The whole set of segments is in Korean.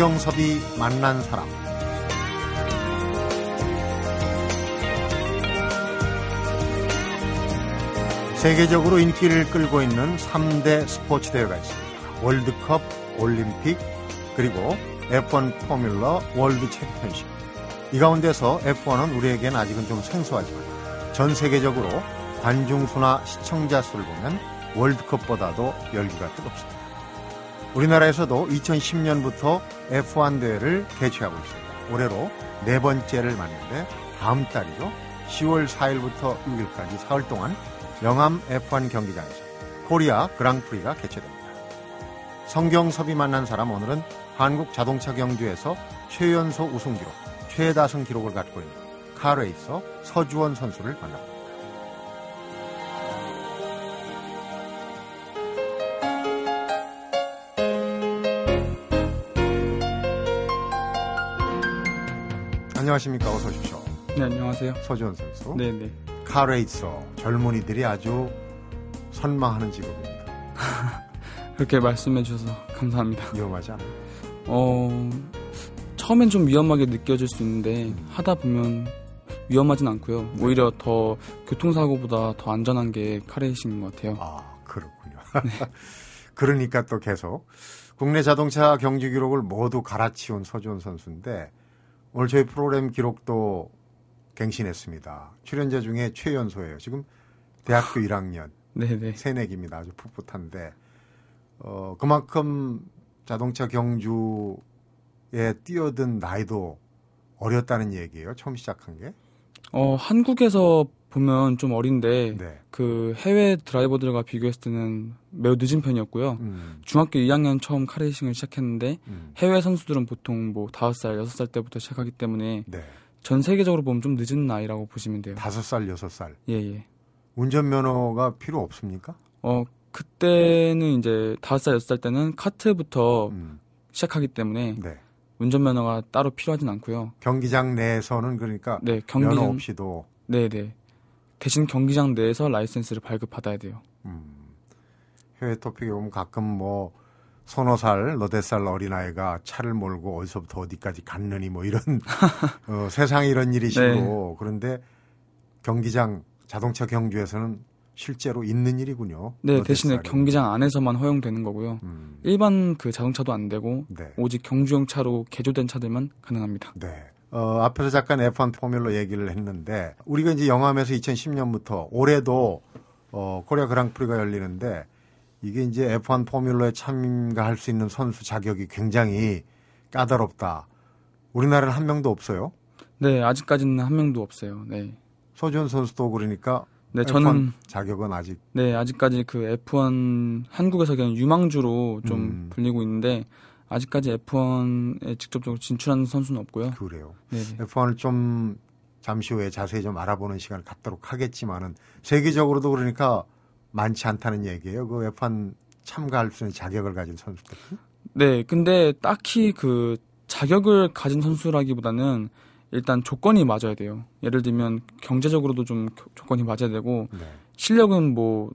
성경섭이 만난 사람 세계적으로 인기를 끌고 있는 3대 스포츠 대회가 있습니다. 월드컵, 올림픽, 그리고 F1 포뮬러 월드 챔피언십. 이 가운데서 F1은 우리에겐 아직은 좀 생소하지만 전 세계적으로 관중 수나 시청자 수를 보면 월드컵보다도 열기가 뜨겁습니다. 우리나라에서도 2010년부터 F1 대회를 개최하고 있습니다. 올해로 네 번째를 맞는데 다음 달이죠. 10월 4일부터 6일까지 사흘 동안 영암 F1 경기장에서 코리아 그랑프리가 개최됩니다. 성경섭이 만난 사람 오늘은 한국 자동차 경주에서 최연소 우승 기록, 최다승 기록을 갖고 있는 카레이서 서주원 선수를 만납니다. 안녕하십니까. 어서 오십시오. 네, 안녕하세요. 서주원 선수. 네, 네. 카레이서 젊은이들이 아주 선망하는 직업입니다. 그렇게 말씀해 주셔서 감사합니다. 위험하지 않아요? 어, 처음엔 좀 위험하게 느껴질 수 있는데 하다 보면 위험하진 않고요. 오히려 더 교통사고보다 더 안전한 게 카레이싱인 것 같아요. 아, 그렇군요. 그러니까 또 계속 국내 자동차 경주 기록을 모두 갈아치운 서주원 선수인데 오늘 저희 프로그램 기록도 갱신했습니다. 출연자 중에 최연소예요. 지금 대학교 1학년 네네. 새내기입니다. 아주 풋풋한데 어, 그만큼 자동차 경주에 뛰어든 나이도 어렸다는 얘기예요. 처음 시작한 게. 어, 한국에서 보면 좀 어린데 네. 그 해외 드라이버들과 비교했을 때는 매우 늦은 편이었고요. 음, 중학교 2학년 처음 카레이싱을 시작했는데 음. 해외 선수들은 보통 뭐 5살, 6살 때부터 시작하기 때문에 네. 전 세계적으로 보면 좀 늦은 나이라고 보시면 돼요. 다섯 살, 여섯 살. 예, 예. 운전면허가 필요 없습니까? 어, 그때는 이제 5살, 6살 때는 카트부터 음, 시작하기 때문에 네. 운전면허가 따로 필요하진 않고요. 경기장 내에서는 그러니까 네, 면허 경기장 없이도 네, 네. 대신 경기장 내에서 라이센스를 발급받아야 돼요. 음, 해외 토픽에 보면 가끔 뭐 서너 살, 너댓 살 어린아이가 차를 몰고 어디서부터 어디까지 갔느니 뭐 이런 어, 세상에 이런 일이 네. 있고 그런데 경기장 자동차 경주에서는 실제로 있는 일이군요. 네, 대신에 살이. 경기장 안에서만 허용되는 거고요. 음, 일반 그 자동차도 안 되고 네. 오직 경주용 차로 개조된 차들만 가능합니다. 네. 어, 앞에서 잠깐 F1 포뮬러 얘기를 했는데 우리가 이제 영암에서 2010년부터 올해도 어, 코리아 그랑프리가 열리는데 이게 이제 F1 포뮬러에 참가할 수 있는 선수 자격이 굉장히 까다롭다. 우리나라는 한 명도 없어요. 네, 아직까지는 한 명도 없어요. 네. 서준 선수도 그러니까 네, F1 저는 자격은 아직 네, 아직까지 그 F1 한국에서 그냥 유망주로 좀 음. 불리고 있는데 아직까지 F1에 직접적으로 진출한 선수는 없고요. 그래요. 네, 네. F1을 좀 잠시 후에 자세히 좀 알아보는 시간을 갖도록 하겠지만은 세계적으로도 그러니까 많지 않다는 얘기예요. 그 F1 참가할 수 있는 자격을 가진 선수들. 네, 근데 딱히 그 자격을 가진 선수라기보다는 일단 조건이 맞아야 돼요. 예를 들면 경제적으로도 좀 교- 조건이 맞아야 되고 네. 실력은 뭐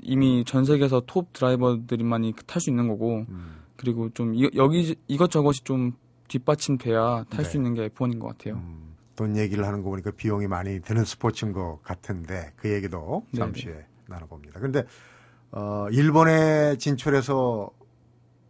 이미 전 세계에서 톱 드라이버들만이 탈 수 있는 거고 음. 그리고 좀 이, 여기 이것저것이 좀 뒷받침돼야 탈수 네. 있는 게 F1인 것 같아요. 음, 돈 얘기를 하는 거 보니까 비용이 많이 드는 스포츠인 것 같은데 그 얘기도 네네. 잠시 후에 나눠봅니다. 그런데 어, 일본에 진출해서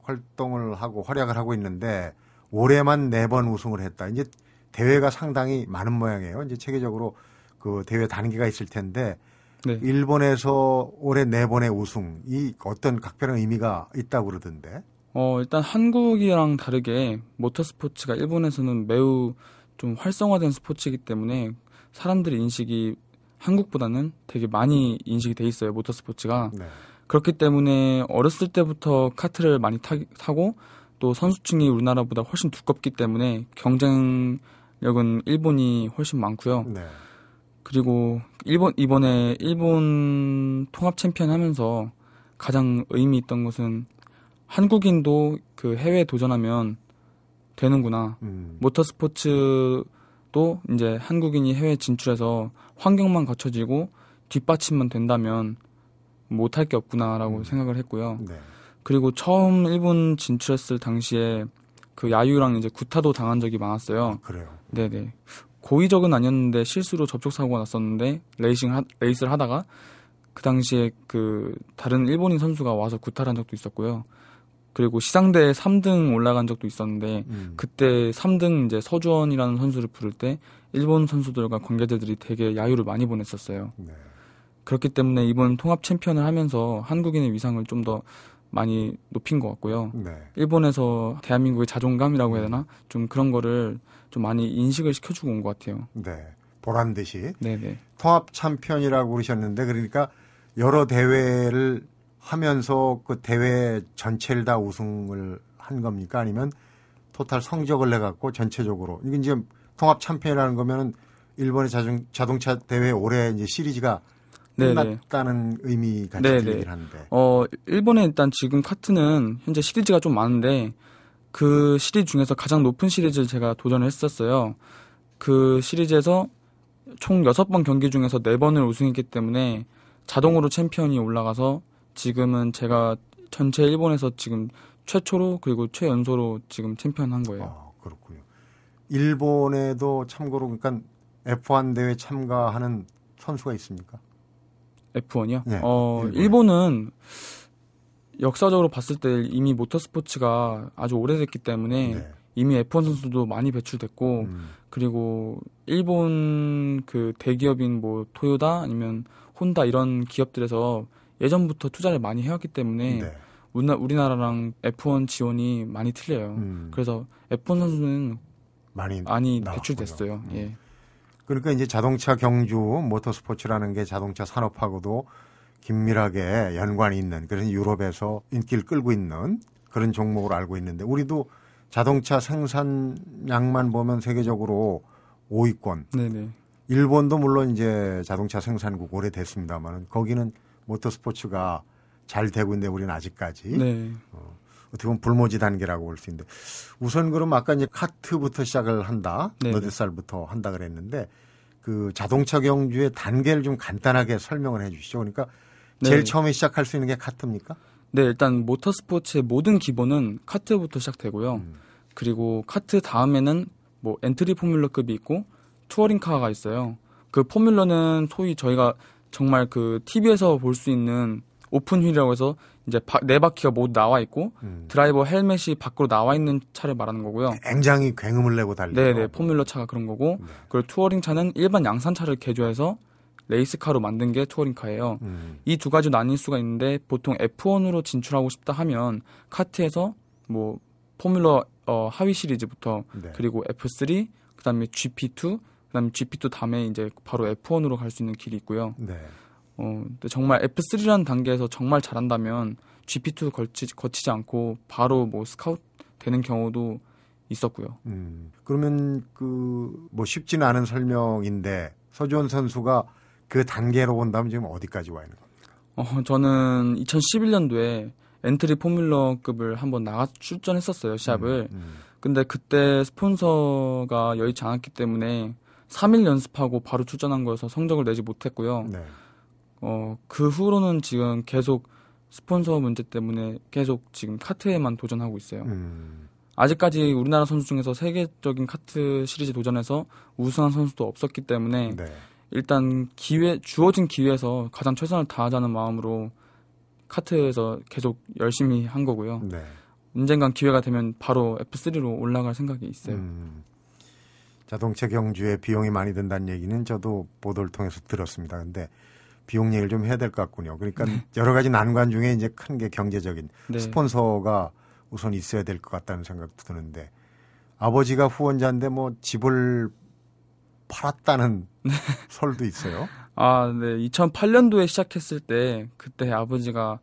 활동을 하고 활약을 하고 있는데 올해만 네 번 우승을 했다. 이제 대회가 상당히 많은 모양이에요. 이제 체계적으로 그 대회 단계가 있을 텐데 네. 일본에서 올해 네 번의 우승 이 어떤 각별한 의미가 있다고 그러던데. 어, 일단 한국이랑 다르게 모터 스포츠가 일본에서는 매우 좀 활성화된 스포츠이기 때문에 사람들의 인식이 한국보다는 되게 많이 인식이 돼 있어요, 모터 스포츠가. 네. 그렇기 때문에 어렸을 때부터 카트를 많이 타, 타고 또 선수층이 우리나라보다 훨씬 두껍기 때문에 경쟁력은 일본이 훨씬 많고요. 네. 그리고 일본 이번에 일본 통합 챔피언 하면서 가장 의미 있던 것은 한국인도 그 해외에 도전하면 되는구나. 음. 모터 스포츠도 이제 한국인이 해외 진출해서 환경만 갖춰지고 뒷받침만 된다면 못할 게 없구나라고 음. 생각을 했고요. 네. 그리고 처음 일본 진출했을 당시에 그 야유랑 이제 구타도 당한 적이 많았어요. 그래요. 네네. 고의적은 아니었는데 실수로 접촉 사고가 났었는데 레이싱 하, 레이스를 하다가 그 당시에 그 다른 일본인 선수가 와서 구타를 한 적도 있었고요. 그리고 시상대에 3등 올라간 적도 있었는데 음. 그때 3등 이제 서주원이라는 선수를 부를 때 일본 선수들과 관계자들이 되게 야유를 많이 보냈었어요. 네. 그렇기 때문에 이번 통합 챔피언을 하면서 한국인의 위상을 좀 더 많이 높인 것 같고요. 네. 일본에서 대한민국의 자존감이라고 해야 되나? 좀 그런 거를 좀 많이 인식을 시켜주고 온 것 같아요. 네. 보란 듯이 네네. 통합 챔피언이라고 그러셨는데 그러니까 여러 대회를 하면서 그 대회 전체를 다 우승을 한 겁니까? 아니면 토탈 성적을 내 갖고 전체적으로 이게 이제 통합 챔피언이라는 거면은 일본의 자동, 자동차 대회 올해 이제 시리즈가. 끝났다는 의미 네네. 들리긴 하는데. 어, 일본에 일단 지금 카트는 현재 시리즈가 좀 많은데 그 시리즈 중에서 가장 높은 시리즈를 제가 도전을 했었어요. 그 시리즈에서 총 6번 경기 중에서 4번을 우승했기 때문에 자동으로 챔피언이 올라가서 지금은 제가 전체 일본에서 지금 최초로 그리고 최연소로 지금 챔피언 한 거예요. 아, 그렇군요. 일본에도 참고로 그러니까 F1 대회 참가하는 선수가 있습니까? F1이요? 네, 어, 일본에. 일본 은 역사적으로 봤을 때 이미 모터스포츠가 아주 오래됐기 때문에 네. 이미 F1 선수도 많이 배출됐고 음, 그리고 일본 그 대기업인 뭐 토요다 아니면 혼다 이런 기업들에서 예전부터 투자를 많이 해왔기 때문에 네. 우리나, 우리나라랑 F1 지원이 많이 틀려요. 음, 그래서 F1 선수는 많이 많이 나왔군요. 배출됐어요. 음. 예. 그러니까 이제 자동차 경주 모터스포츠라는 게 자동차 산업하고도 긴밀하게 연관이 있는 그런 유럽에서 인기를 끌고 있는 그런 종목으로 알고 있는데 우리도 자동차 생산량만 보면 세계적으로 5위권. 네네. 일본도 물론 이제 자동차 생산국 오래됐습니다만은 거기는 모터스포츠가 잘 되고 있는데 우리는 아직까지 네. 어 떻게 보면 불모지 단계라고 볼 수 있는데 우선 그럼 아까 이제 카트부터 시작을 한다 네. 너댓 살부터 한다 그랬는데 그 자동차 경주의 단계를 좀 간단하게 설명을 해 주시죠. 그러니까 제일 네. 처음에 시작할 수 있는 게 카트입니까? 네, 일단 모터스포츠의 모든 기본은 카트부터 시작되고요. 음. 그리고 카트 다음에는 뭐 엔트리 포뮬러급이 있고 투어링카가 있어요. 그 포뮬러는 소위 저희가 정말 그 TV에서 볼 수 있는 open wheel이라고 해서 이제 바, 네 바퀴가 모두 나와 있고 음. 드라이버 헬멧이 밖으로 나와 있는 차를 말하는 거고요. 굉장히 굉음을 내고 달리죠. 네네 포뮬러 차가 그런 거고 네. 그리고 투어링 차는 일반 양산 차를 개조해서 레이스카로 만든 게 투어링 카예요. 음. 이 두 가지 나뉠 수가 있는데 보통 F1으로 진출하고 싶다 하면 카트에서 뭐 포뮬러 어, 하위 시리즈부터 네. 그리고 F3 그다음에 GP2 그다음에 GP2 다음에 이제 바로 F1으로 갈 수 있는 길이 있고요. 네. 어, 근데 정말 F3라는 단계에서 정말 잘한다면 GP2 거치, 거치지 않고 바로 뭐 스카우트 되는 경우도 있었고요. 음. 그러면 그 뭐 쉽지는 않은 설명인데 서주원 선수가 그 단계로 본다면 지금 어디까지 와 있는 겁니까? 어, 저는 2011년도에 엔트리 포뮬러급을 한번 나가 출전했었어요 시합을. 음. 근데 그때 스폰서가 여의치 않았기 때문에 3일 연습하고 바로 출전한 거여서 성적을 내지 못했고요. 네. 어, 그 후로는 지금 계속 스폰서 문제 때문에 계속 지금 카트에만 도전하고 있어요. 음. 아직까지 우리나라 선수 중에서 세계적인 카트 시리즈 도전에서 우승한 선수도 없었기 때문에 네. 일단 기회 주어진 기회에서 가장 최선을 다하자는 마음으로 카트에서 계속 열심히 한 거고요. 네. 언젠간 기회가 되면 바로 F3로 올라갈 생각이 있어요. 음. 자동차 경주에 비용이 많이 든다는 얘기는 저도 보도를 통해서 들었습니다. 근데 비용 얘기를 좀 해야 될 것 같군요. 그러니까 여러 가지 난관 중에 이제 큰 게 경제적인 네. 스폰서가 우선 있어야 될 것 같다는 생각도 드는데 아버지가 후원자인데 뭐 집을 팔았다는 설도 있어요. 아, 네. 2008년도에 시작했을 때 그때 아버지가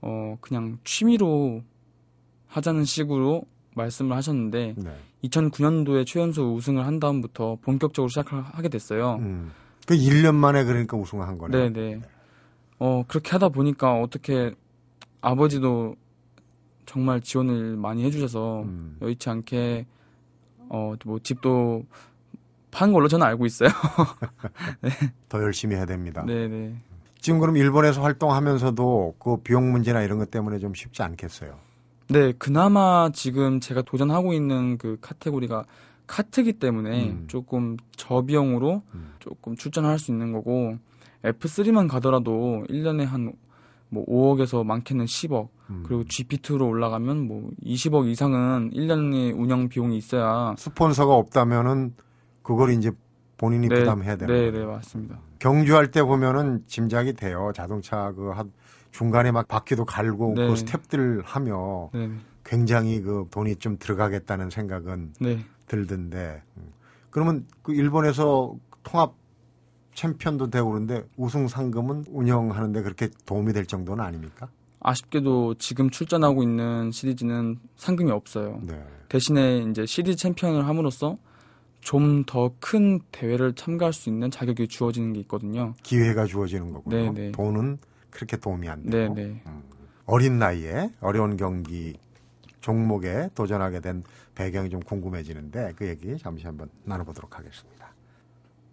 어 그냥 취미로 하자는 식으로 말씀을 하셨는데 네. 2009년도에 최연소 우승을 한 다음부터 본격적으로 시작하게 됐어요. 음. 그 1년 만에 그러니까 우승한 거네요. 네, 네. 어 그렇게 하다 보니까 어떻게 아버지도 정말 지원을 많이 해주셔서 음. 여의치 않게 어 뭐 집도 판 걸로 저는 알고 있어요. 더 열심히 해야 됩니다. 네, 네. 지금 그럼 일본에서 활동하면서도 그 비용 문제나 이런 것 때문에 좀 쉽지 않겠어요. 네, 그나마 지금 제가 도전하고 있는 그 카테고리가 카트기 때문에 음. 조금 저비용으로 음. 조금 출전할 수 있는 거고 F3만 가더라도 1년에 한 뭐 5억에서 많게는 10억 음. 그리고 GP2로 올라가면 뭐 20억 이상은 1년의 운영 비용이 있어야 스폰서가 없다면은 그걸 이제 본인이 네, 부담해야 되는 네, 거예요. 네, 맞습니다. 경주할 때 보면은 짐작이 돼요. 자동차 그 한 중간에 막 바퀴도 갈고 네. 그 스텝들 하며 네, 네. 굉장히 그 돈이 좀 들어가겠다는 생각은 네. 들던데. 음. 그러면 그 일본에서 통합 챔피언도 되고 그런데 우승 상금은 운영하는데 그렇게 도움이 될 정도는 아닙니까? 아쉽게도 지금 출전하고 있는 시리즈는 상금이 없어요. 네. 대신에 이제 시리즈 챔피언을 함으로써 좀 더 큰 대회를 참가할 수 있는 자격이 주어지는 게 있거든요. 기회가 주어지는 거고요. 네, 네. 돈은 그렇게 도움이 안 네, 되고. 네. 어린 나이에 어려운 경기 종목에 도전하게 된 배경이 좀 궁금해지는데 그 얘기 잠시 한번 나눠보도록 하겠습니다.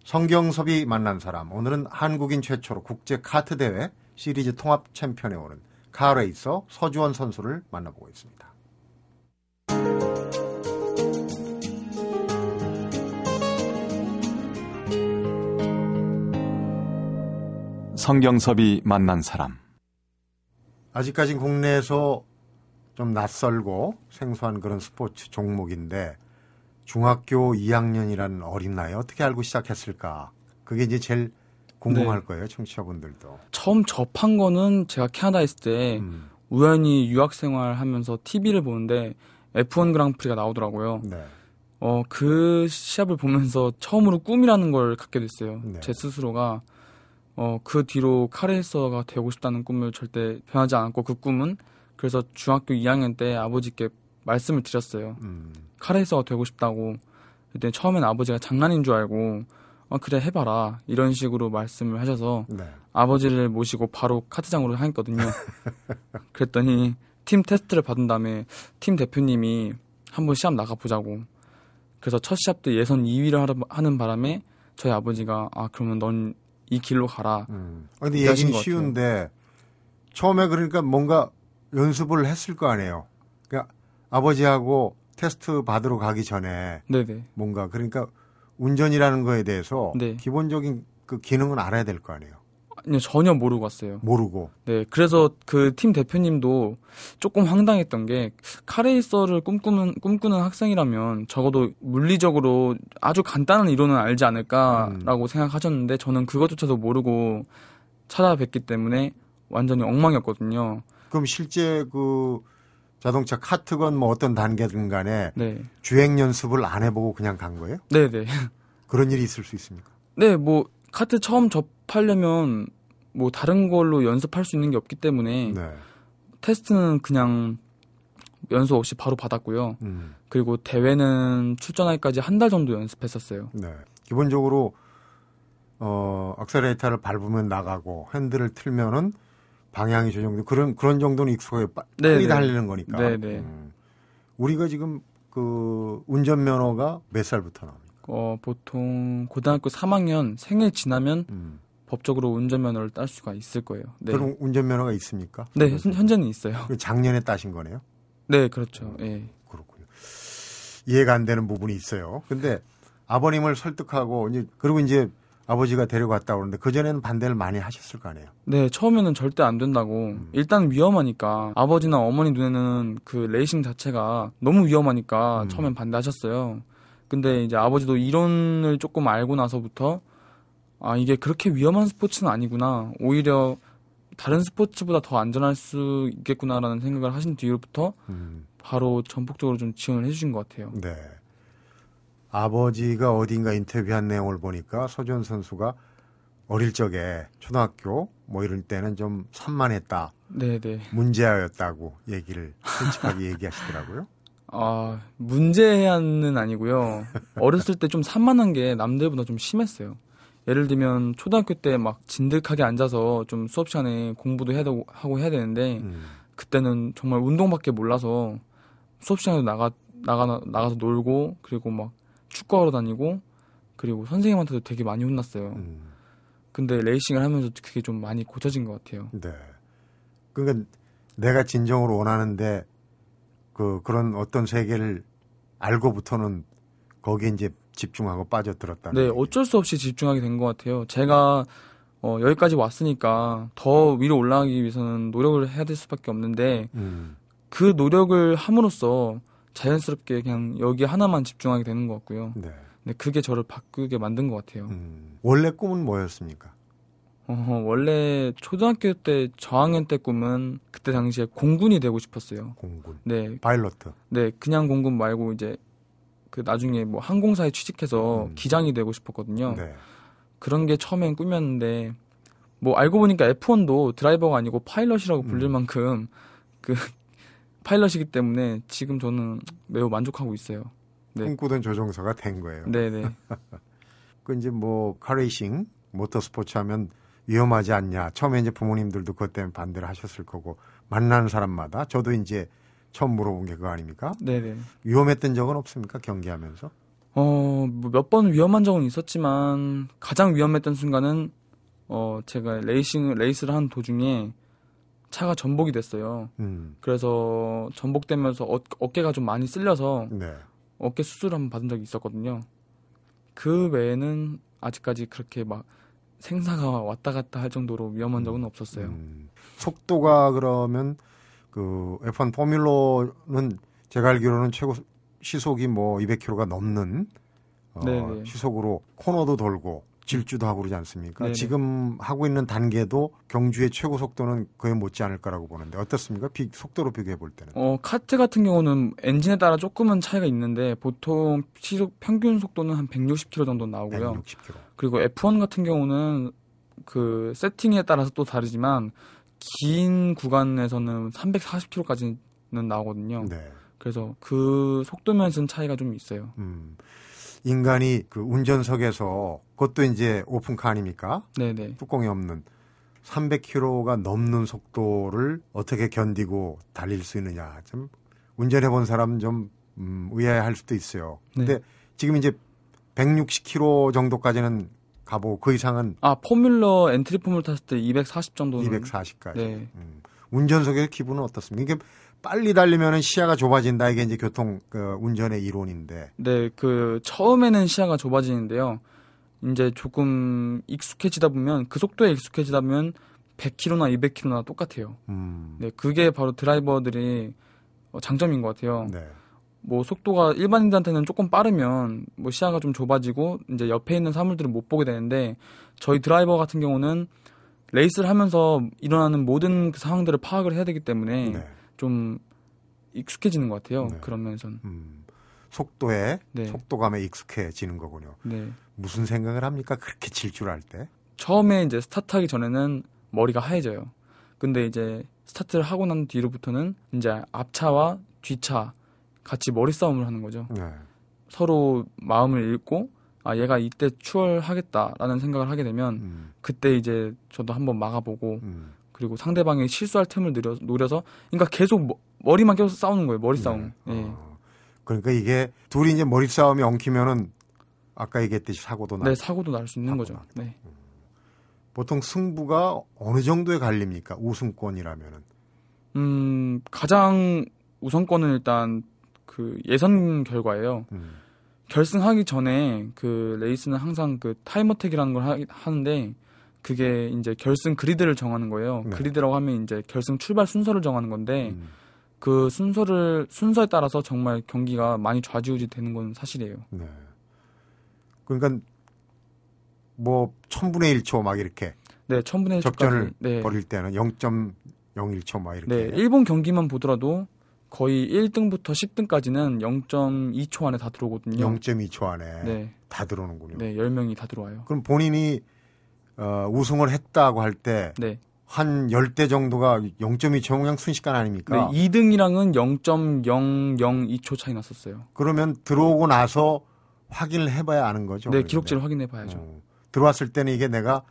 성경섭이 만난 사람 오늘은 한국인 최초로 국제 카트 대회 시리즈 통합 챔피언에 오른 카레이서 서주원 선수를 만나보고 있습니다. 성경섭이 만난 사람. 아직까지 국내에서 좀 낯설고 생소한 그런 스포츠 종목인데 중학교 2학년이라는 어린 나이에 어떻게 알고 시작했을까? 그게 이제 제일 궁금할 네. 거예요, 청취자분들도. 처음 접한 거는 제가 캐나다에 있을 때 음, 우연히 유학 생활 하면서 TV를 보는데 F1 그랑프리가 나오더라고요. 네. 어, 그 시합을 보면서 처음으로 꿈이라는 걸 갖게 됐어요. 네. 제 스스로가. 어, 그 뒤로 카레이서가 되고 싶다는 꿈을 절대 변하지 않았고 그 꿈은 그래서 중학교 2학년 때 아버지께 말씀을 드렸어요. 음, 카레이서가 되고 싶다고. 그때 처음엔 아버지가 장난인 줄 알고 어, 그래 해봐라 이런 식으로 말씀을 하셔서 네. 아버지를 모시고 바로 카트장으로 향했거든요. 그랬더니 팀 테스트를 받은 다음에 팀 대표님이 한번 시합 나가보자고. 그래서 첫 시합 때 예선 2위를 하러- 하는 바람에 저희 아버지가 아 그러면 넌 이 길로 가라. 음. 아, 근데 얘기는. 쉬운데 처음에 그러니까 뭔가 연습을 했을 거 아니에요. 그러니까 아버지하고 테스트 받으러 가기 전에 네네. 뭔가 그러니까 운전이라는 거에 대해서 네. 기본적인 그 기능은 알아야 될 거 아니에요. 아니요 전혀 모르고 왔어요. 모르고. 네, 그래서 그 팀 대표님도 조금 황당했던 게 카레이서를 꿈꾸는 꿈꾸는 학생이라면 적어도 물리적으로 아주 간단한 이론은 알지 않을까라고 생각하셨는데 저는 그것조차도 모르고 찾아뵙기 때문에 완전히 엉망이었거든요. 그럼 실제 그 자동차 카트건 뭐 어떤 단계든 간에 네, 주행 연습을 안 해보고 그냥 간 거예요? 네, 네, 그런 일이 있을 수 있습니까? 네, 뭐 카트 처음 접하려면 뭐 다른 걸로 연습할 수 있는 게 없기 때문에 네. 테스트는 그냥 연습 없이 바로 받았고요. 음, 그리고 대회는 출전하기까지 한 달 정도 연습했었어요. 네. 기본적으로 어 악셀레이터를 밟으면 나가고 핸들을 틀면은 방향이 조정돼 그런 그런 정도는 익숙하게 빠- 네, 빨리 네. 달리는 거니까. 네, 네. 음. 우리가 지금 그 운전면허가 몇 살부터 나옵니까? 어, 보통 고등학교 3학년 생일 지나면 음. 법적으로 운전면허를 딸 수가 있을 거예요. 네. 그럼 운전면허가 있습니까? 네, 현, 현재는 있어요. 그 작년에 따신 거네요. 네, 그렇죠. 예. 그렇군요. 이해가 안 되는 부분이 있어요. 근데 아버님을 설득하고 이제 그리고 이제 아버지가 데려갔다 오는데 그 전에는 반대를 많이 하셨을 거 아니에요. 네, 처음에는 절대 안 된다고. 일단 위험하니까 아버지나 어머니 눈에는 그 레이싱 자체가 너무 위험하니까 음. 처음엔 반대하셨어요. 근데 이제 아버지도 이론을 조금 알고 나서부터 아, 이게 그렇게 위험한 스포츠는 아니구나. 오히려 다른 스포츠보다 더 안전할 수 있겠구나라는 생각을 하신 뒤로부터 음, 바로 전폭적으로 좀 지원을 해주신 것 같아요. 네. 아버지가 어딘가 인터뷰한 내용을 보니까 서준 선수가 어릴 적에 초등학교 뭐 이럴 때는 좀 산만했다, 네네. 문제아였다고 얘기를 솔직하게 얘기하시더라고요. 아, 문제는 아니고요. 어렸을 때 좀 산만한 게 남들보다 좀 심했어요. 예를 들면 초등학교 때 막 진득하게 앉아서 좀 수업 시간에 공부도 해야 되고 하고 해야 되는데 음, 그때는 정말 운동밖에 몰라서 수업 시간에도 나가 나가 나가서 놀고 그리고 막 축구하러 다니고 그리고 선생님한테도 되게 많이 혼났어요. 음, 근데 레이싱을 하면서 그게 좀 많이 고쳐진 것 같아요. 네. 그러니까 내가 진정으로 원하는데 그 그런 어떤 세계를 알고부터는 거기에 이제 집중하고 빠져들었다는. 네, 얘기. 어쩔 수 없이 집중하게 된 것 같아요. 제가 어, 여기까지 왔으니까 더 위로 올라가기 위해서는 노력을 해야 될 수밖에 없는데 음, 그 노력을 함으로써 자연스럽게 그냥 여기 하나만 집중하게 되는 것 같고요. 네. 네, 그게 저를 바꾸게 만든 것 같아요. 음, 원래 꿈은 뭐였습니까? 어, 원래 초등학교 때 저학년 때 꿈은 그때 당시에 공군이 되고 싶었어요. 공군, 네, 파일로트. 네, 그냥 공군 말고 이제 그 나중에 뭐 항공사에 취직해서 음. 기장이 되고 싶었거든요. 네. 그런 게 처음엔 꿈이었는데 뭐 알고 보니까 F1도 드라이버가 아니고 파일럿이라고 불릴 음. 만큼 그 파일럿이기 때문에 지금 저는 매우 만족하고 있어요. 네. 꿈꾸던 조종사가 된 거예요. 네, 네. 그 이제 뭐 카레이싱, 모터스포츠 하면 위험하지 않냐. 처음에 이제 부모님들도 그것 때문에 반대를 하셨을 거고 만나는 사람마다 저도 이제 처음 물어본 게 그거 아닙니까? 네, 네. 위험했던 적은 없습니까? 경기하면서? 어, 뭐 몇 번 위험한 적은 있었지만 가장 위험했던 순간은 어, 제가 레이싱 레이스를 하는 도중에 차가 전복이 됐어요. 음, 그래서 전복되면서 어, 어깨가 좀 많이 쓸려서 네. 어깨 수술을 한번 받은 적이 있었거든요. 그 외에는 아직까지 그렇게 막 생사가 왔다 갔다 할 정도로 위험한 적은 없었어요. 음, 속도가 그러면 그 F1 포뮬러는 제가 알기로는 최고 시속이 뭐 200km가 넘는 어, 네네. 시속으로 코너도 돌고 질주도 하고 그러지 않습니까? 네네. 지금 하고 있는 단계도 경주의 최고 속도는 거의 못지 않을 거라고 보는데 어떻습니까? 비, 속도로 비교해 볼 때는. 어, 카트 같은 경우는 엔진에 따라 조금은 차이가 있는데 보통 시속 평균 속도는 한 160km 정도 나오고요. 160km. 그리고 F1 같은 경우는 그 세팅에 따라서 또 다르지만 긴 구간에서는 340km까지는 나오거든요. 네. 그래서 그 속도면에서는 차이가 좀 있어요. 음. 인간이 그 운전석에서 그것도 이제 오픈카 아닙니까? 네네. 뚜껑이 없는 300km가 넘는 속도를 어떻게 견디고 달릴 수 있느냐. 좀 운전해 본 사람 좀 음, 의아해할 수도 있어요. 근데 네. 지금 이제 160km 정도까지는 가보고 그 이상은 아 포뮬러 엔트리 포뮬 탔을 때 240 정도는 240까지. 네. 음. 운전석의 기분은 어떻습니까? 이게 빨리 달리면은 시야가 좁아진다. 이게 이제 교통 그 운전의 이론인데. 네, 그 처음에는 시야가 좁아지는데요. 이제 조금 익숙해지다 보면 그 속도에 익숙해지다 보면 100km나 200km나 똑같아요. 음. 네, 그게 바로 드라이버들이 어, 장점인 것 같아요. 네. 뭐 속도가 일반인들한테는 조금 빠르면 뭐 시야가 좀 좁아지고 이제 옆에 있는 사물들을 못 보게 되는데 저희 드라이버 같은 경우는 레이스를 하면서 일어나는 모든 그 상황들을 파악을 해야 되기 때문에 네. 좀 익숙해지는 것 같아요. 네. 그런 면에서는. 음. 속도에 네. 속도감에 익숙해지는 거군요. 네. 무슨 생각을 합니까? 그렇게 질주할 때? 처음에 이제 스타트하기 전에는 머리가 하얘져요. 근데 이제 스타트를 하고 난 뒤로부터는 이제 앞차와 뒤차 같이 머리 싸움을 하는 거죠. 네. 서로 마음을 읽고 아 얘가 이때 추월하겠다라는 생각을 하게 되면 음, 그때 이제 저도 한번 막아보고 음. 그리고 상대방이 실수할 틈을 노려, 노려서 그러니까 계속 머, 머리만 껴서 싸우는 거예요. 머리 싸움. 네. 예. 어. 그러니까 이게 둘이 이제 머리 싸움이 엉키면은 아까 얘기했듯이 사고도 나. 네 사고도 날 수 있는 사고 거죠. 네. 보통 승부가 어느 정도에 갈립니까? 우승권이라면은. 음 가장 우선권은 일단 그 예선 결과예요. 음. 결승하기 전에 그 레이스는 항상 그 time attack이라는 걸 하, 하는데 그게 이제 결승 그리드를 정하는 거예요. 네. 그리드라고 하면 이제 결승 출발 순서를 정하는 건데 음. 그 순서를 순서에 따라서 정말 경기가 많이 좌지우지 되는 건 사실이에요. 네. 그러니까 뭐 천분의 1초 막 이렇게 네, 천분의 1초까지. 접전을 네. 벌일 때는 0.01초 막 이렇게. 네, 일본 경기만 보더라도 거의 1등부터 10등까지는 0.2초 안에 다 들어오거든요. 0.2초 안에 네. 다 들어오는군요. 네, 10명이 다 들어와요. 그럼 본인이 어, 우승을 했다고 할 때 네. 한 10대 정도가 0.2초 그냥 순식간 네, 아닙니까? 2등이랑은 0.002초 차이 났었어요. 그러면 들어오고 나서 확인을 해봐야 아는 거죠. 네. 기록지를 확인해 봐야죠. 어, 들어왔을 때는 이게 내가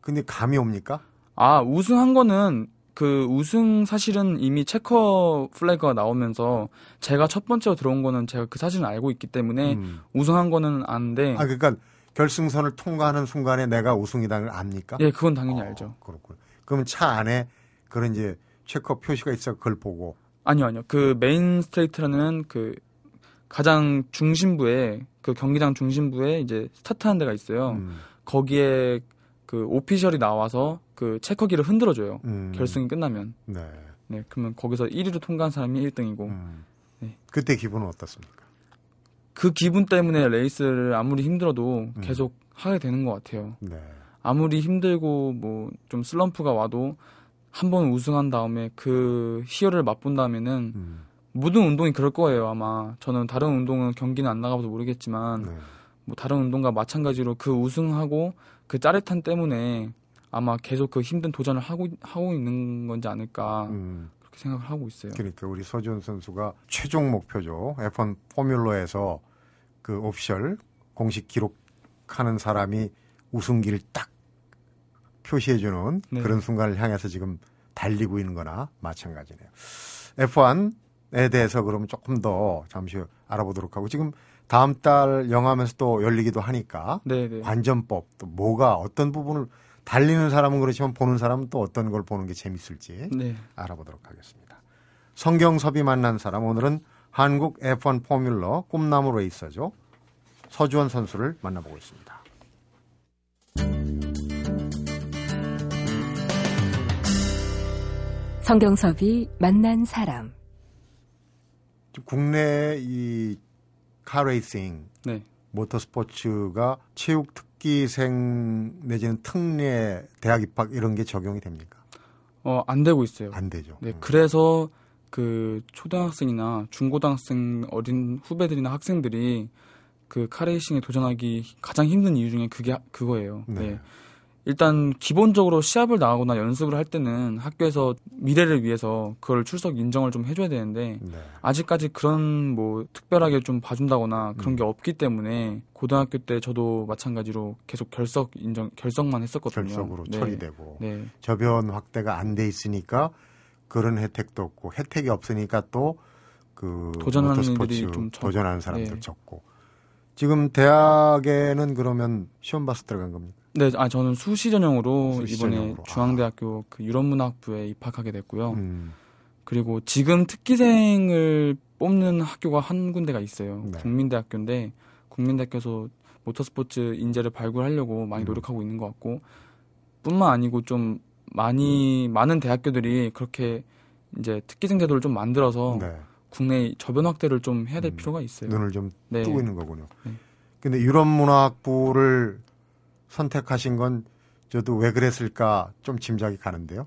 근데 감이 옵니까? 아, 우승한 거는 그 우승 사실은 이미 checker flag가 나오면서 제가 첫 번째로 들어온 거는 제가 그 사실을 알고 있기 때문에 음. 우승한 거는 아는데 아 그러니까 결승선을 통과하는 순간에 내가 우승이다는 걸 압니까? 예, 그건 당연히 어, 알죠. 그렇군. 그러면 차 안에 그런 이제 checker 표시가 있어 그걸 보고 아니요, 아니요. 그 main straight라는 그 가장 중심부에 그 경기장 중심부에 이제 스타트하는 데가 있어요. 음, 거기에 그 오피셜이 나와서 그 체커기를 흔들어 줘요. 음, 결승이 끝나면. 네. 네, 그러면 거기서 1위로 통과한 사람이 1등이고 음. 네. 그때 기분은 어떻습니까? 그 기분 때문에 레이스를 아무리 힘들어도 음. 계속 하게 되는 것 같아요. 네. 아무리 힘들고 뭐 좀 슬럼프가 와도 한 번 우승한 다음에 그 희열을 맛본 다음에는 음, 모든 운동이 그럴 거예요 아마 저는 다른 운동은 경기는 안 나가봐서 모르겠지만 네. 뭐 다른 운동과 마찬가지로 그 우승하고 그 짜릿함 때문에 아마 계속 그 힘든 도전을 하고 하고 있는 건지 않을까 음, 그렇게 생각을 하고 있어요. 그러니까 우리 서지훈 선수가 최종 목표죠. F1 포뮬러에서 그 오피셜 공식 기록하는 사람이 우승기를 딱 표시해주는 네. 그런 순간을 향해서 지금 달리고 있는 거나 마찬가지네요. F1에 대해서 그러면 조금 더 잠시 알아보도록 하고 지금 다음 달 영암에서 또 열리기도 하니까 네, 네. 관전법 또 뭐가 어떤 부분을 달리는 사람은 그렇지만 보는 사람은 또 어떤 걸 보는 게 재밌을지 네. 알아보도록 하겠습니다. 성경섭이 만난 사람 오늘은 한국 F1 포뮬러 꿈나무 레이서죠. 서주원 선수를 만나보고 있습니다. 성경섭이 만난 사람. 국내 이 카레이싱 네. 모터스포츠가 체육 특기생 내지는 특례 대학 입학 이런 게 적용이 됩니까? 어, 안 되고 있어요. 안 되죠. 네, 음. 그래서 그 초등학생이나 중고등학생 어린 후배들이나 학생들이 그 카레이싱에 도전하기 가장 힘든 이유 중에 그게 그거예요. 네. 네. 일단 기본적으로 시합을 나가거나 연습을 할 때는 학교에서 미래를 위해서 그걸 출석 인정을 좀 해줘야 되는데 네. 아직까지 그런 뭐 특별하게 좀 봐준다거나 그런 음. 게 없기 때문에 고등학교 때 저도 마찬가지로 계속 결석 인정 결석만 했었거든요. 결석으로 네. 처리되고 네. 저변 확대가 안 돼 있으니까 그런 혜택도 없고 혜택이 없으니까 또 그 도전하는 적- 도전하는 사람들 네. 적고 지금 대학에는 그러면 시험 봐서 들어간 겁니까? 네, 아 저는 수시 전형으로 수시 이번에 전형으로. 중앙대학교 그 유럽문학부에 입학하게 됐고요. 음, 그리고 지금 특기생을 뽑는 학교가 한 군데가 있어요. 네. 국민대학교인데 국민대학교에서 모터스포츠 인재를 발굴하려고 많이 음. 노력하고 있는 것 같고 뿐만 아니고 좀 많이 많은 대학교들이 그렇게 이제 특기생 제도를 좀 만들어서 네. 국내 저변 확대를 좀 해야 될 음, 필요가 있어요. 눈을 좀 네. 뜨고 있는 거군요. 네. 근데 유럽 문학부를 선택하신 건 저도 왜 그랬을까 좀 짐작이 가는데요.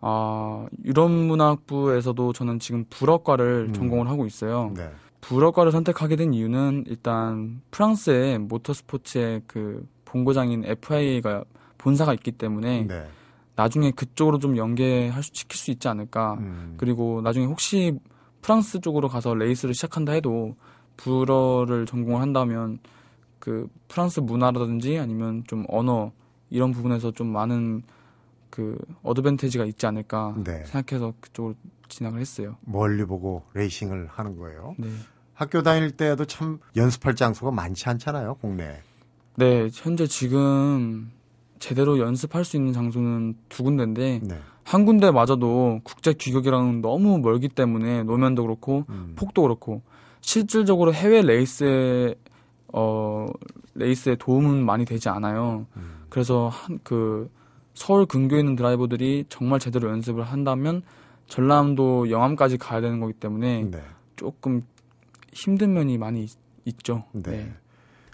아 유럽 문학부에서도 저는 지금 불어과를 음. 전공을 하고 있어요. 네. 불어과를 선택하게 된 이유는 일단 프랑스의 모터스포츠의 그 본고장인 FIA가 본사가 있기 때문에 네. 나중에 그쪽으로 좀 연계할 수, 시킬 수 있지 않을까. 음, 그리고 나중에 혹시 프랑스 쪽으로 가서 레이스를 시작한다 해도 불어를 전공을 한다면 그 프랑스 문화라든지 아니면 좀 언어 이런 부분에서 좀 많은 그 어드밴티지가 있지 않을까 네. 생각해서 그쪽으로 진학을 했어요. 멀리 보고 레이싱을 하는 거예요. 네. 학교 다닐 때도 참 연습할 장소가 많지 않잖아요, 국내에. 네, 현재 지금 제대로 연습할 수 있는 장소는 두 군데인데 네. 한 군데마저도 국제 규격이랑 너무 멀기 때문에 노면도 그렇고 음, 폭도 그렇고 실질적으로 해외 레이스에 어 레이스에 도움은 많이 되지 않아요. 음, 그래서 한 그 서울 근교에 있는 드라이버들이 정말 제대로 연습을 한다면 전남도 영암까지 가야 되는 거기 때문에 네. 조금 힘든 면이 많이 있, 있죠. 네.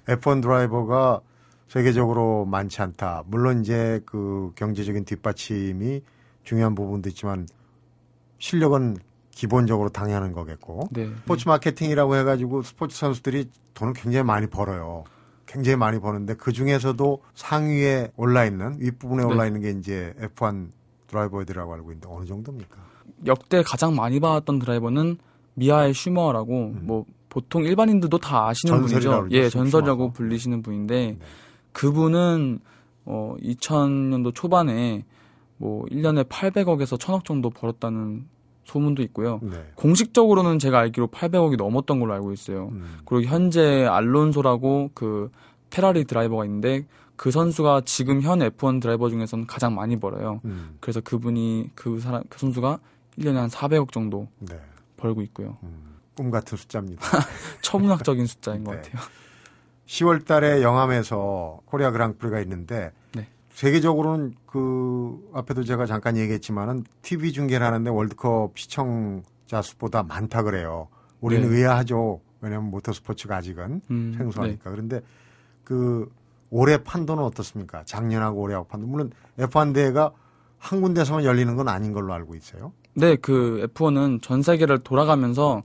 F1 드라이버가 세계적으로 많지 않다. 물론 이제 그 경제적인 뒷받침이 중요한 부분도 있지만 실력은 기본적으로 당연한 거겠고 네. 스포츠 마케팅이라고 해가지고 스포츠 선수들이 돈을 굉장히 많이 벌어요. 굉장히 많이 버는데 그 중에서도 상위에 올라 있는 윗부분에 네. 올라 있는 게 이제 F1 드라이버들이라고 알고 있는데 어느 정도입니까? 역대 가장 많이 받았던 드라이버는 미하엘 슈머라고 뭐 보통 일반인들도 다 아시는 음. 분이죠. 예, 전설이라고 슈머가. 불리시는 분인데 네. 그분은 어 2000년도 초반에 뭐 1년에 800억에서 1000억 정도 벌었다는 소문도 있고요. 네. 공식적으로는 제가 알기로 800억이 넘었던 걸로 알고 있어요. 음, 그리고 현재 알론소라고 그 페라리 드라이버가 있는데 그 선수가 지금 현 F1 드라이버 중에서는 가장 많이 벌어요. 음, 그래서 그분이 그 사람 그 선수가 1년에 한 400억 정도 네. 벌고 있고요. 음, 꿈 같은 숫자입니다. 천문학적인 숫자인 것 네. 같아요. 10월 달에 영암에서 코리아 그랑프리가 있는데 네. 세계적으로는 그 앞에도 제가 잠깐 얘기했지만은 TV 중계를 하는데 월드컵 시청자 수보다 많다 그래요. 우리는 네. 의아하죠. 왜냐하면 모터스포츠가 아직은 음, 생소하니까. 그런데 그 올해 판도는 어떻습니까? 작년하고 올해하고 판도. 물론 F1 대회가 한 군데서만 열리는 건 아닌 걸로 알고 있어요. 네, 그 F1은 전 세계를 돌아가면서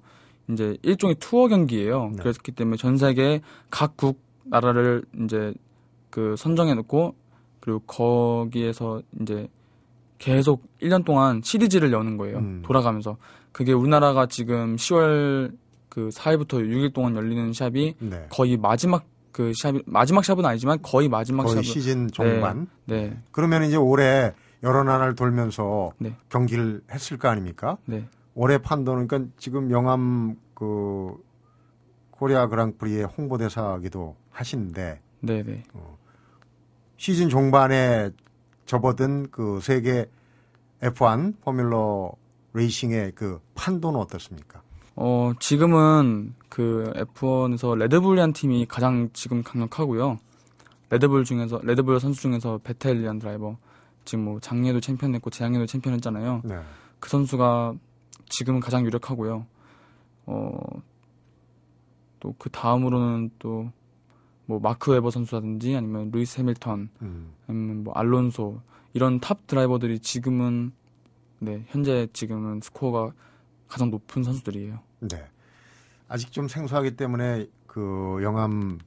이제 일종의 투어 경기예요. 네. 그렇기 때문에 전 세계 각국 나라를 이제 그 선정해 놓고 그리고 거기에서 이제 계속 1년 동안 시리즈를 여는 거예요. 음. 돌아가면서. 그게 우리나라가 지금 10월 그 4일부터 6일 동안 열리는 샵이 네. 거의 마지막 그 샵이 마지막 샵은 아니지만 거의 마지막 거의 샵. 시즌 종반. 네. 그러면 이제 올해 여러 나라를 돌면서 네. 경기를 했을 거 아닙니까? 네. 올해 판도는 그러니까 지금 영암 그 코리아 그랑프리의 홍보대사기도 하신데 네, 네. 시즌 종반에 접어든 그 세계 F1 포뮬러 레이싱의 그 판도는 어떻습니까? 어, 지금은 그 F1에서 레드불이란 팀이 가장 지금 강력하고요. 레드불 중에서 레드불 선수 중에서 베텔이란 드라이버 지금 뭐 작년에도 챔피언 했고 재작년에도 챔피언 했잖아요. 네. 그 선수가 지금은 가장 유력하고요. 어, 또 그 다음으로는 또 뭐 마크 웨버 선수라든지 아니면 루이스 해밀턴 음. 아니면 뭐 알론소 이런 탑 드라이버들이 지금은 네 현재 지금은 스코어가 가장 높은 선수들이에요. 네. 아직 좀 생소하기 때문에 그 영암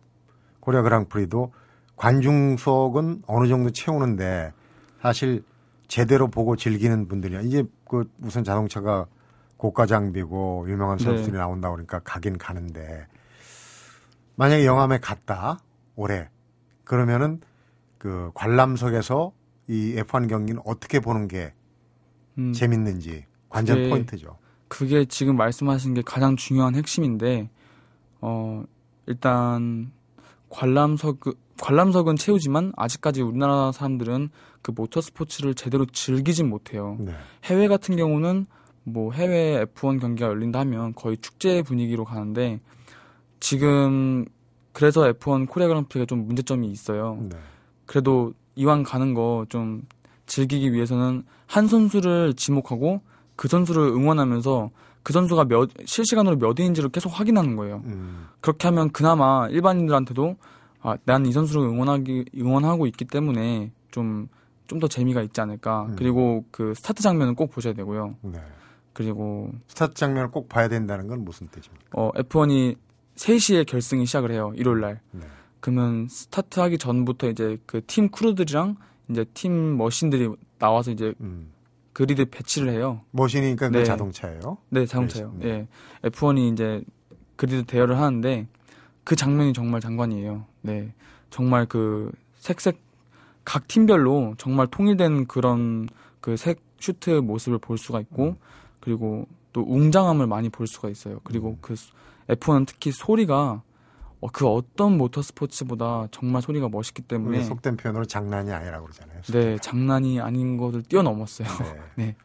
코리아 그랑프리도 관중석은 어느 정도 채우는데 사실 제대로 보고 즐기는 분들이 이제 그 우선 자동차가 고가 장비고 유명한 네. 선수들이 나온다 그러니까 가긴 가는데 만약에 영암에 갔다 올해 그러면은 그 관람석에서 이 F1 경기는 어떻게 보는 게 음, 재밌는지 관전 그게 포인트죠. 그게 지금 말씀하신 게 가장 중요한 핵심인데 어 일단 관람석 관람석은 채우지만 아직까지 우리나라 사람들은 그 모터 스포츠를 제대로 즐기진 못해요. 네. 해외 같은 경우는 뭐 해외 F1 경기가 열린다 하면 거의 축제 분위기로 가는데 지금 그래서 F1 코리아 그랑프리가 좀 문제점이 있어요. 네. 그래도 이왕 가는 거 좀 즐기기 위해서는 한 선수를 지목하고 그 선수를 응원하면서 그 선수가 몇 실시간으로 몇 위인지를 계속 확인하는 거예요. 음. 그렇게 하면 그나마 일반인들한테도 아, 난 이 선수를 응원하기 응원하고 있기 때문에 좀 좀 더 재미가 있지 않을까. 음. 그리고 그 스타트 장면은 꼭 보셔야 되고요. 네. 그리고 스타트 장면을 꼭 봐야 된다는 건 무슨 뜻입니까? 어, F1이 3시에 결승이 시작을 해요. 일요일 날. 네. 그러면 스타트 하기 전부터 이제 그 팀 크루들이랑 이제 팀 머신들이 나와서 이제 음. 그리드 배치를 해요. 머신이니까 그 네. 자동차예요. 네, 자동차요. 네. 예. F1이 이제 그리드 대열을 하는데 그 장면이 정말 장관이에요. 네. 정말 그 색색 각 팀별로 정말 통일된 그런 그 색 슈트 모습을 볼 수가 있고 음. 그리고 또 웅장함을 많이 볼 수가 있어요. 그리고 음. 그 F1은 특히 소리가 어, 그 어떤 모터 스포츠보다 정말 소리가 멋있기 때문에 속된 표현으로 장난이 아니라고 그러잖아요. 네, 장난이 아닌 것을 뛰어넘었어요. 네. 네.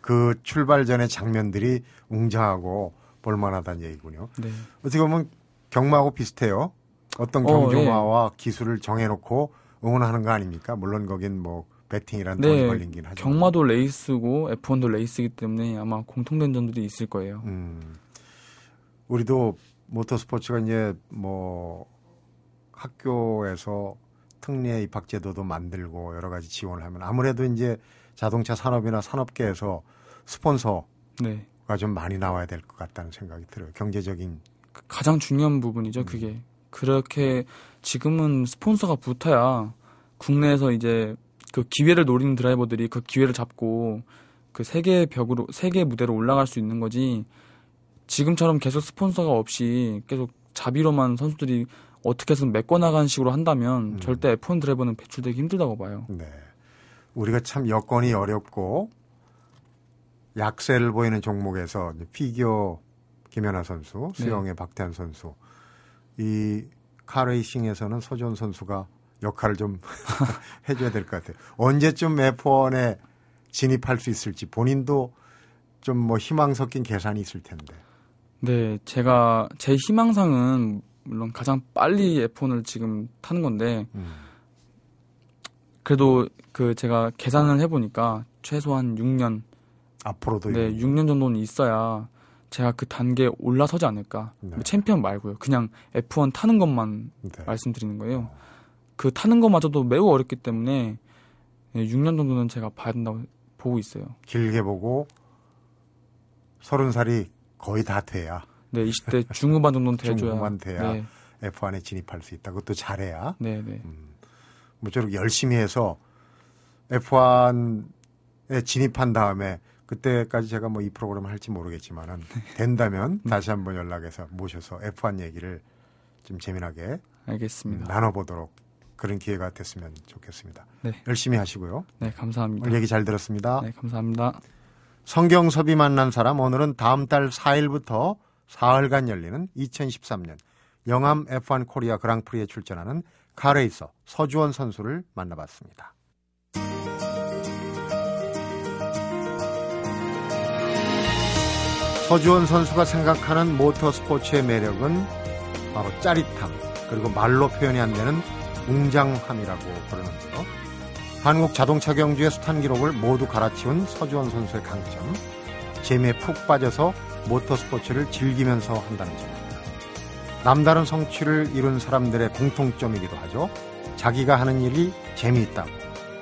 그 출발 전의 장면들이 웅장하고 볼만하다는 얘기군요. 네. 어떻게 보면 경마하고 비슷해요. 어떤 어, 경조마와 기술을 정해놓고 응원하는 거 아닙니까? 물론 거긴 뭐 배팅이란 돈이 네, 걸린 긴 하죠. 경마도 레이스고 F1도 레이스이기 때문에 아마 공통된 점들이 있을 거예요. 음, 우리도 모터스포츠가 이제 뭐 학교에서 특례 입학 제도도 만들고 여러 가지 지원을 하면 아무래도 이제 자동차 산업이나 산업계에서 스폰서가 네. 좀 많이 나와야 될 것 같다는 생각이 들어요. 경제적인 그 가장 중요한 부분이죠, 음. 그게. 그렇게 지금은 스폰서가 붙어야 국내에서 이제 그 기회를 노리는 드라이버들이 그 기회를 잡고 그 세계 벽으로 세계 무대로 올라갈 수 있는 거지. 지금처럼 계속 스폰서가 없이 계속 자비로만 선수들이 어떻게 해서 메꿔 나가는 식으로 한다면 음. 절대 F1 드라이버는 배출되기 힘들다고 봐요. 네. 우리가 참 여건이 어렵고 약세를 보이는 종목에서 피겨 김연아 선수, 수영의 박태환 선수, 이 카레이싱에서는 서지원 선수가 역할을 좀 해줘야 될 것 같아요. 언제쯤 F1에 진입할 수 있을지 본인도 좀 뭐 희망 섞인 계산이 있을 텐데. 네, 제가 제 희망상은 물론 가장 빨리 F1을 지금 타는 건데 음. 그래도 그 제가 계산을 해보니까 최소한 6년, 앞으로도 네, 6년 정도는 있어야 제가 그 단계에 올라서지 않을까. 네. 뭐 챔피언 말고요. 그냥 F1 타는 것만 네. 말씀드리는 거예요. 그 타는 것마저도 매우 어렵기 때문에 6년 정도는 제가 봐야 된다고 보고 있어요. 길게 보고 서른 살이 거의 다 돼야 네, 20대 중후반 정도는 돼줘야. 중후반 돼야. 네, F1에 진입할 수 있다. 그것도 잘해야. 네, 네. 모쪼록 열심히 해서 F1에 진입한 다음에 그때까지 제가 뭐 이 프로그램을 할지 모르겠지만은 된다면 다시 한번 연락해서 모셔서 F1 얘기를 좀 재미나게 알겠습니다. 나눠보도록 그런 기회가 됐으면 좋겠습니다. 네. 열심히 하시고요. 네, 감사합니다. 오늘 얘기 잘 들었습니다. 네, 감사합니다. 성경섭이 만난 사람 오늘은 다음 달 4일부터 사흘간 열리는 2013년 영암 F1 코리아 그랑프리에 출전하는 카레이서 서주원 선수를 만나봤습니다. 서주원 선수가 생각하는 모터 스포츠의 매력은 바로 짜릿함 그리고 말로 표현이 안 되는 웅장함이라고 부르는데요. 한국 자동차 경주의 숱한 기록을 모두 갈아치운 서주원 선수의 강점, 재미에 푹 빠져서 모터스포츠를 즐기면서 한다는 점입니다. 남다른 성취를 이룬 사람들의 공통점이기도 하죠. 자기가 하는 일이 재미있다고.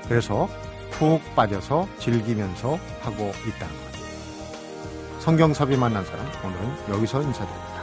그래서 푹 빠져서 즐기면서 하고 있다는 거죠. 성경섭이 만난 사람, 오늘은 여기서 인사드립니다.